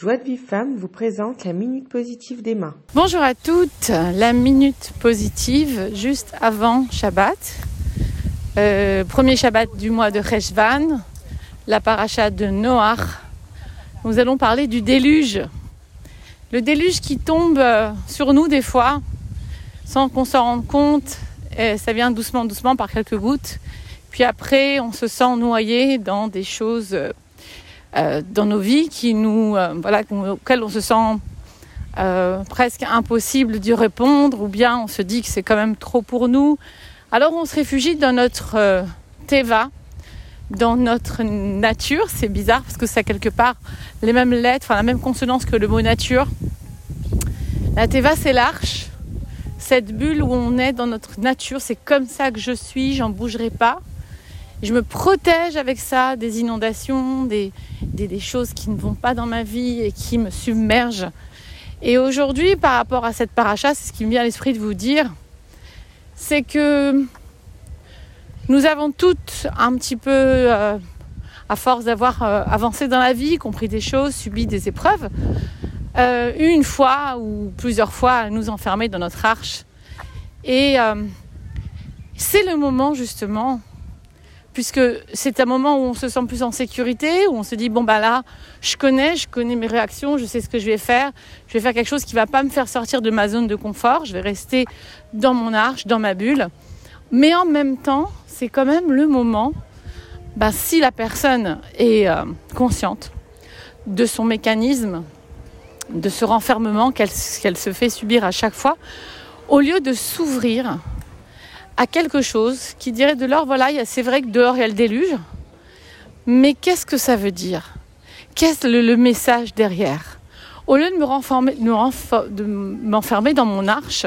Joie de Vive Femme vous présente la Minute Positive d'Emma. Bonjour à toutes, la Minute Positive juste avant Shabbat. Euh, premier Shabbat du mois de Reshvan, la paracha de Noach. Nous allons parler du déluge. Le déluge qui tombe euh, sur nous des fois sans qu'on s'en rende compte. Ça vient doucement, doucement par quelques gouttes. Puis après, on se sent noyé dans des choses euh, dans nos vies qui nous, euh, voilà, auxquelles on se sent euh, presque impossible d'y répondre, ou bien on se dit que c'est quand même trop pour nous. Alors on se réfugie dans notre teva, dans notre nature. C'est bizarre parce que ça a quelque part les mêmes lettres, enfin la même consonance que le mot nature. La teva, c'est l'arche, cette bulle où on est dans notre nature. C'est comme ça que je suis, j'en bougerai pas. Je me protège avec ça des inondations, des, choses qui ne vont pas dans ma vie et qui me submergent. Et aujourd'hui, par rapport à cette paracha, c'est ce qui me vient à l'esprit de vous dire, c'est que nous avons toutes un petit peu, euh, à force d'avoir euh, avancé dans la vie, compris des choses, subi des épreuves, euh, une fois ou plusieurs fois à nous enfermer dans notre arche. Et euh, c'est le moment justement puisque c'est un moment où on se sent plus en sécurité, où on se dit bon bah là, je connais, je connais mes réactions, je sais ce que je vais faire, je vais faire quelque chose qui va pas me faire sortir de ma zone de confort, je vais rester dans mon arche, dans ma bulle. Mais en même temps, c'est quand même le moment, bah, si la personne est euh, consciente de son mécanisme, de ce renfermement qu'elle qu se fait subir à chaque fois, au lieu de s'ouvrir à quelque chose qui dirait de l'or, voilà, c'est vrai que dehors il y a le déluge, mais qu'est-ce que ça veut dire? Qu'est-ce le, le, message derrière? Au lieu de me renfermer, de m'enfermer dans mon arche,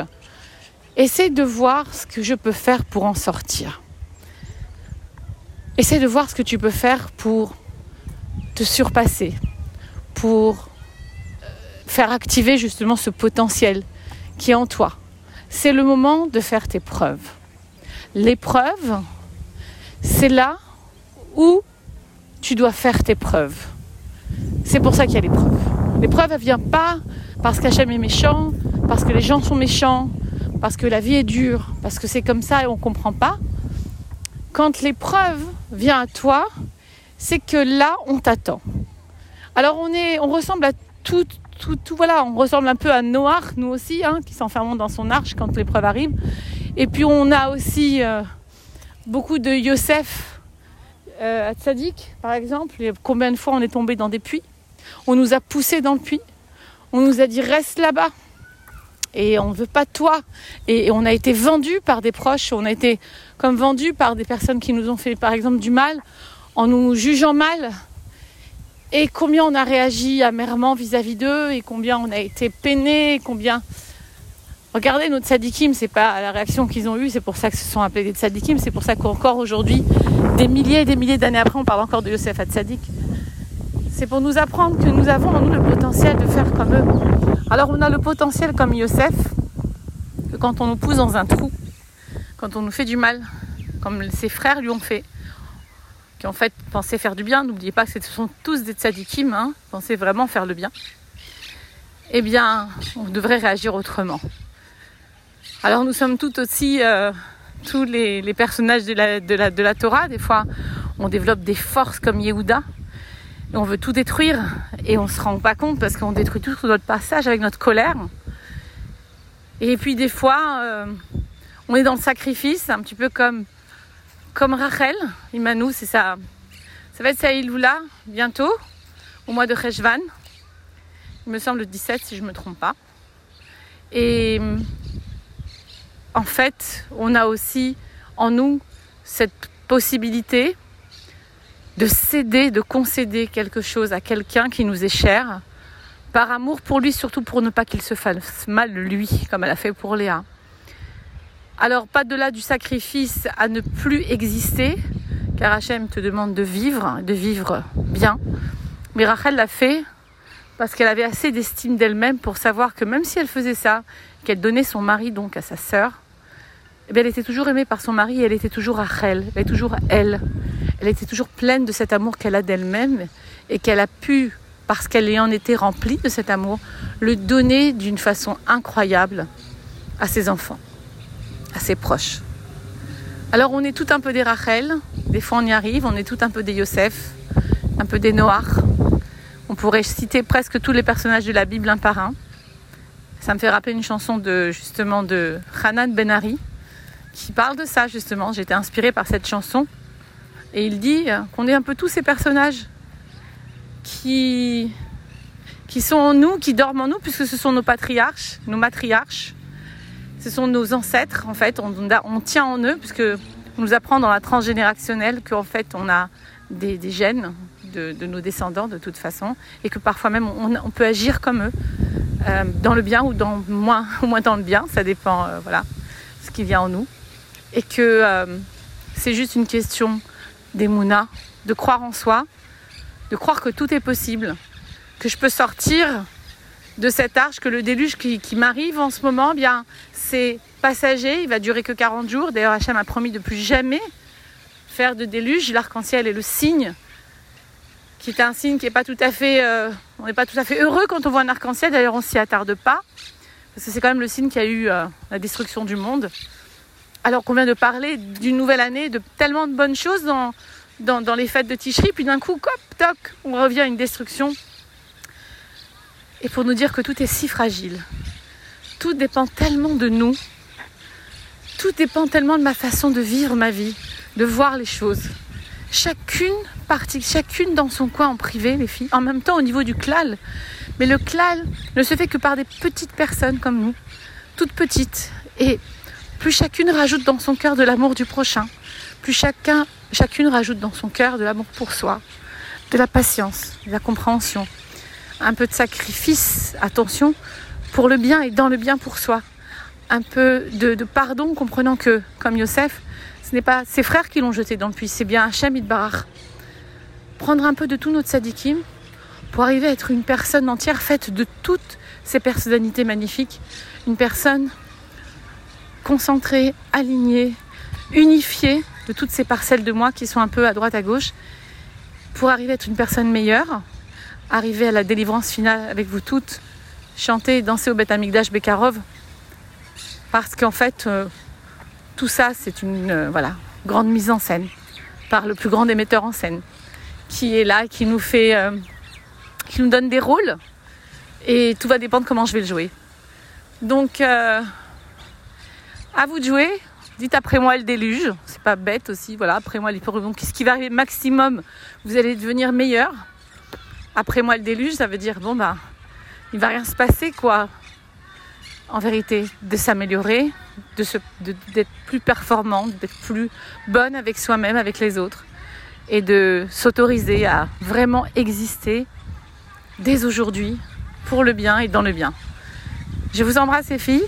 essaye de voir ce que je peux faire pour en sortir. Essaye de voir ce que tu peux faire pour te surpasser, pour faire activer justement ce potentiel qui est en toi. C'est le moment de faire tes preuves l'épreuve, c'est là où tu dois faire tes preuves. C'est pour ça qu'il y a l'épreuve. L'épreuve, elle vient pas parce qu'Hachem est méchant, parce que les gens sont méchants, parce que la vie est dure, parce que c'est comme ça et on comprend pas. Quand l'épreuve vient à toi, c'est que là, on t'attend. Alors on est, on ressemble à tout, tout, voilà, on ressemble un peu à Noir, nous aussi, hein, qui s'enfermons dans son arche quand l'épreuve arrive. Et puis on a aussi euh, beaucoup de Yosef euh, par exemple. Et combien de fois on est tombé dans des puits On nous a poussé dans le puits. On nous a dit reste là-bas. Et on ne veut pas toi. Et, et, on a été vendu par des proches. On a été comme vendu par des personnes qui nous ont fait, par exemple, du mal en nous jugeant mal. Et combien on a réagi amèrement vis-à-vis d'eux et combien on a été peiné, combien Regardez nos tzadikim, c'est pas la réaction qu'ils ont eue, c'est pour ça que se sont appelés des tzadikim, c'est pour ça qu'encore aujourd'hui, des milliers et des milliers d'années après, on parle encore de Yosef à tzadik. C'est pour nous apprendre que nous avons en nous le potentiel de faire comme eux. Alors on a le potentiel comme Yosef, que quand on nous pousse dans un trou, quand on nous fait du mal, comme ses frères lui ont fait, qui en fait pensaient faire du bien, n'oubliez pas que ce sont tous des tzadikim, hein, pensaient vraiment faire le bien, eh bien, on devrait réagir autrement. Alors nous sommes tout aussi euh, tous les, personnages de la, Torah. Des fois, on développe des forces comme Yehuda on veut tout détruire et on se rend pas compte parce qu'on détruit tout sur notre passage avec notre colère. Et puis des fois, euh, on est dans le sacrifice, un petit peu comme comme Rachel. Imanou, c'est ça. Ça va être sa Iloula bientôt, au mois de Cheshvan. Il me semble le 17 si je ne me trompe pas. Et en fait, on a aussi en nous cette possibilité de céder, de concéder quelque chose à quelqu'un qui nous est cher, par amour pour lui, surtout pour ne pas qu'il se fasse mal lui, comme elle a fait pour Léa. Alors, pas de là du sacrifice à ne plus exister, car Hachem te demande de vivre, de vivre bien. Mais Rachel l'a fait parce qu'elle avait assez d'estime d'elle-même pour savoir que même si elle faisait ça, qu'elle donnait son mari donc à sa sœur, eh elle était toujours aimée par son mari, elle était toujours à elle, était toujours elle. Elle était toujours pleine de cet amour qu'elle a d'elle-même et qu'elle a pu parce qu'elle en été remplie de cet amour, le donner d'une façon incroyable à ses enfants, à ses proches. Alors on est tout un peu des Rachel, des fois on y arrive, on est tout un peu des Yosef, un peu des Noach. On pourrait citer presque tous les personnages de la Bible un par un. Ça me fait rappeler une chanson de justement de Hanan Benari qui parle de ça justement. J'étais inspirée par cette chanson et il dit qu'on est un peu tous ces personnages qui, qui sont en nous, qui dorment en nous, puisque ce sont nos patriarches, nos matriarches. Ce sont nos ancêtres, en fait. On, tient en eux, puisque on nous apprend dans la transgénérationnelle qu'en fait, on a des, gènes de, nos descendants, de toute façon, et que parfois même, on, peut agir comme eux, euh, dans le bien ou dans moins, moins dans le bien. Ça dépend, euh, voilà, ce qui vient en nous. Et que euh, c'est juste une question d'émouna, de croire en soi, de croire que tout est possible, que je peux sortir de cette arche, que le déluge qui, qui m'arrive en ce moment, eh bien c'est passager, il va durer que 40 jours. D'ailleurs, Hachem a promis de plus jamais faire de déluge. L'arc-en-ciel est le signe, qui est un signe qui n'est pas tout à fait, euh, on n'est pas tout à fait heureux quand on voit un arc-en-ciel. D'ailleurs, on s'y attarde pas, parce que c'est quand même le signe qui a eu euh, la destruction du monde. Alors qu'on vient de parler d'une nouvelle année, de tellement de bonnes choses dans, les fêtes de Tishri, puis d'un coup, cop, toc, on revient à une destruction. Et pour nous dire que tout est si fragile, tout dépend tellement de nous, tout dépend tellement de ma façon de vivre ma vie, de voir les choses. Chacune partie, chacune dans son coin en privé, les filles, en même temps au niveau du clal. Mais le clal ne se fait que par des petites personnes comme nous, toutes petites. Et plus chacune rajoute dans son cœur de l'amour du prochain, plus chacun chacune rajoute dans son cœur de l'amour pour soi, de la patience, de la compréhension, un peu de sacrifice, attention, pour le bien et dans le bien pour soi. Un peu de, de pardon, comprenant que, comme Yosef, ce n'est pas ses frères qui l'ont jeté dans le puits, c'est bien Hachem Idbarach. Prendre un peu de tout notre sadikim pour arriver à être une personne entière faite de toutes ces personnalités magnifiques, une personne concentrée, alignée, unifiée, de toutes ces parcelles de moi qui sont un peu à droite à gauche pour arriver à être une personne meilleure, arriver à la délivrance finale avec vous toutes, chanter danser au Beth Amigdash Bekarov parce qu'en fait euh, tout ça c'est une euh, voilà, grande mise en scène par le plus grand des metteurs en scène qui est là, qui nous fait euh, qui nous donne des rôles et tout va dépendre comment je vais le jouer. Donc à vous de jouer, Dites après moi le déluge, c'est pas bête aussi, voilà, après moi ce qui va arriver maximum, vous allez devenir meilleur. Après moi le déluge, ça veut dire bon bah il va rien se passer quoi. En vérité, de s'améliorer, d'être plus performante, d'être plus bonne avec soi-même, avec les autres, et de s'autoriser à vraiment exister dès aujourd'hui pour le bien et dans le bien. Je vous embrasse les filles.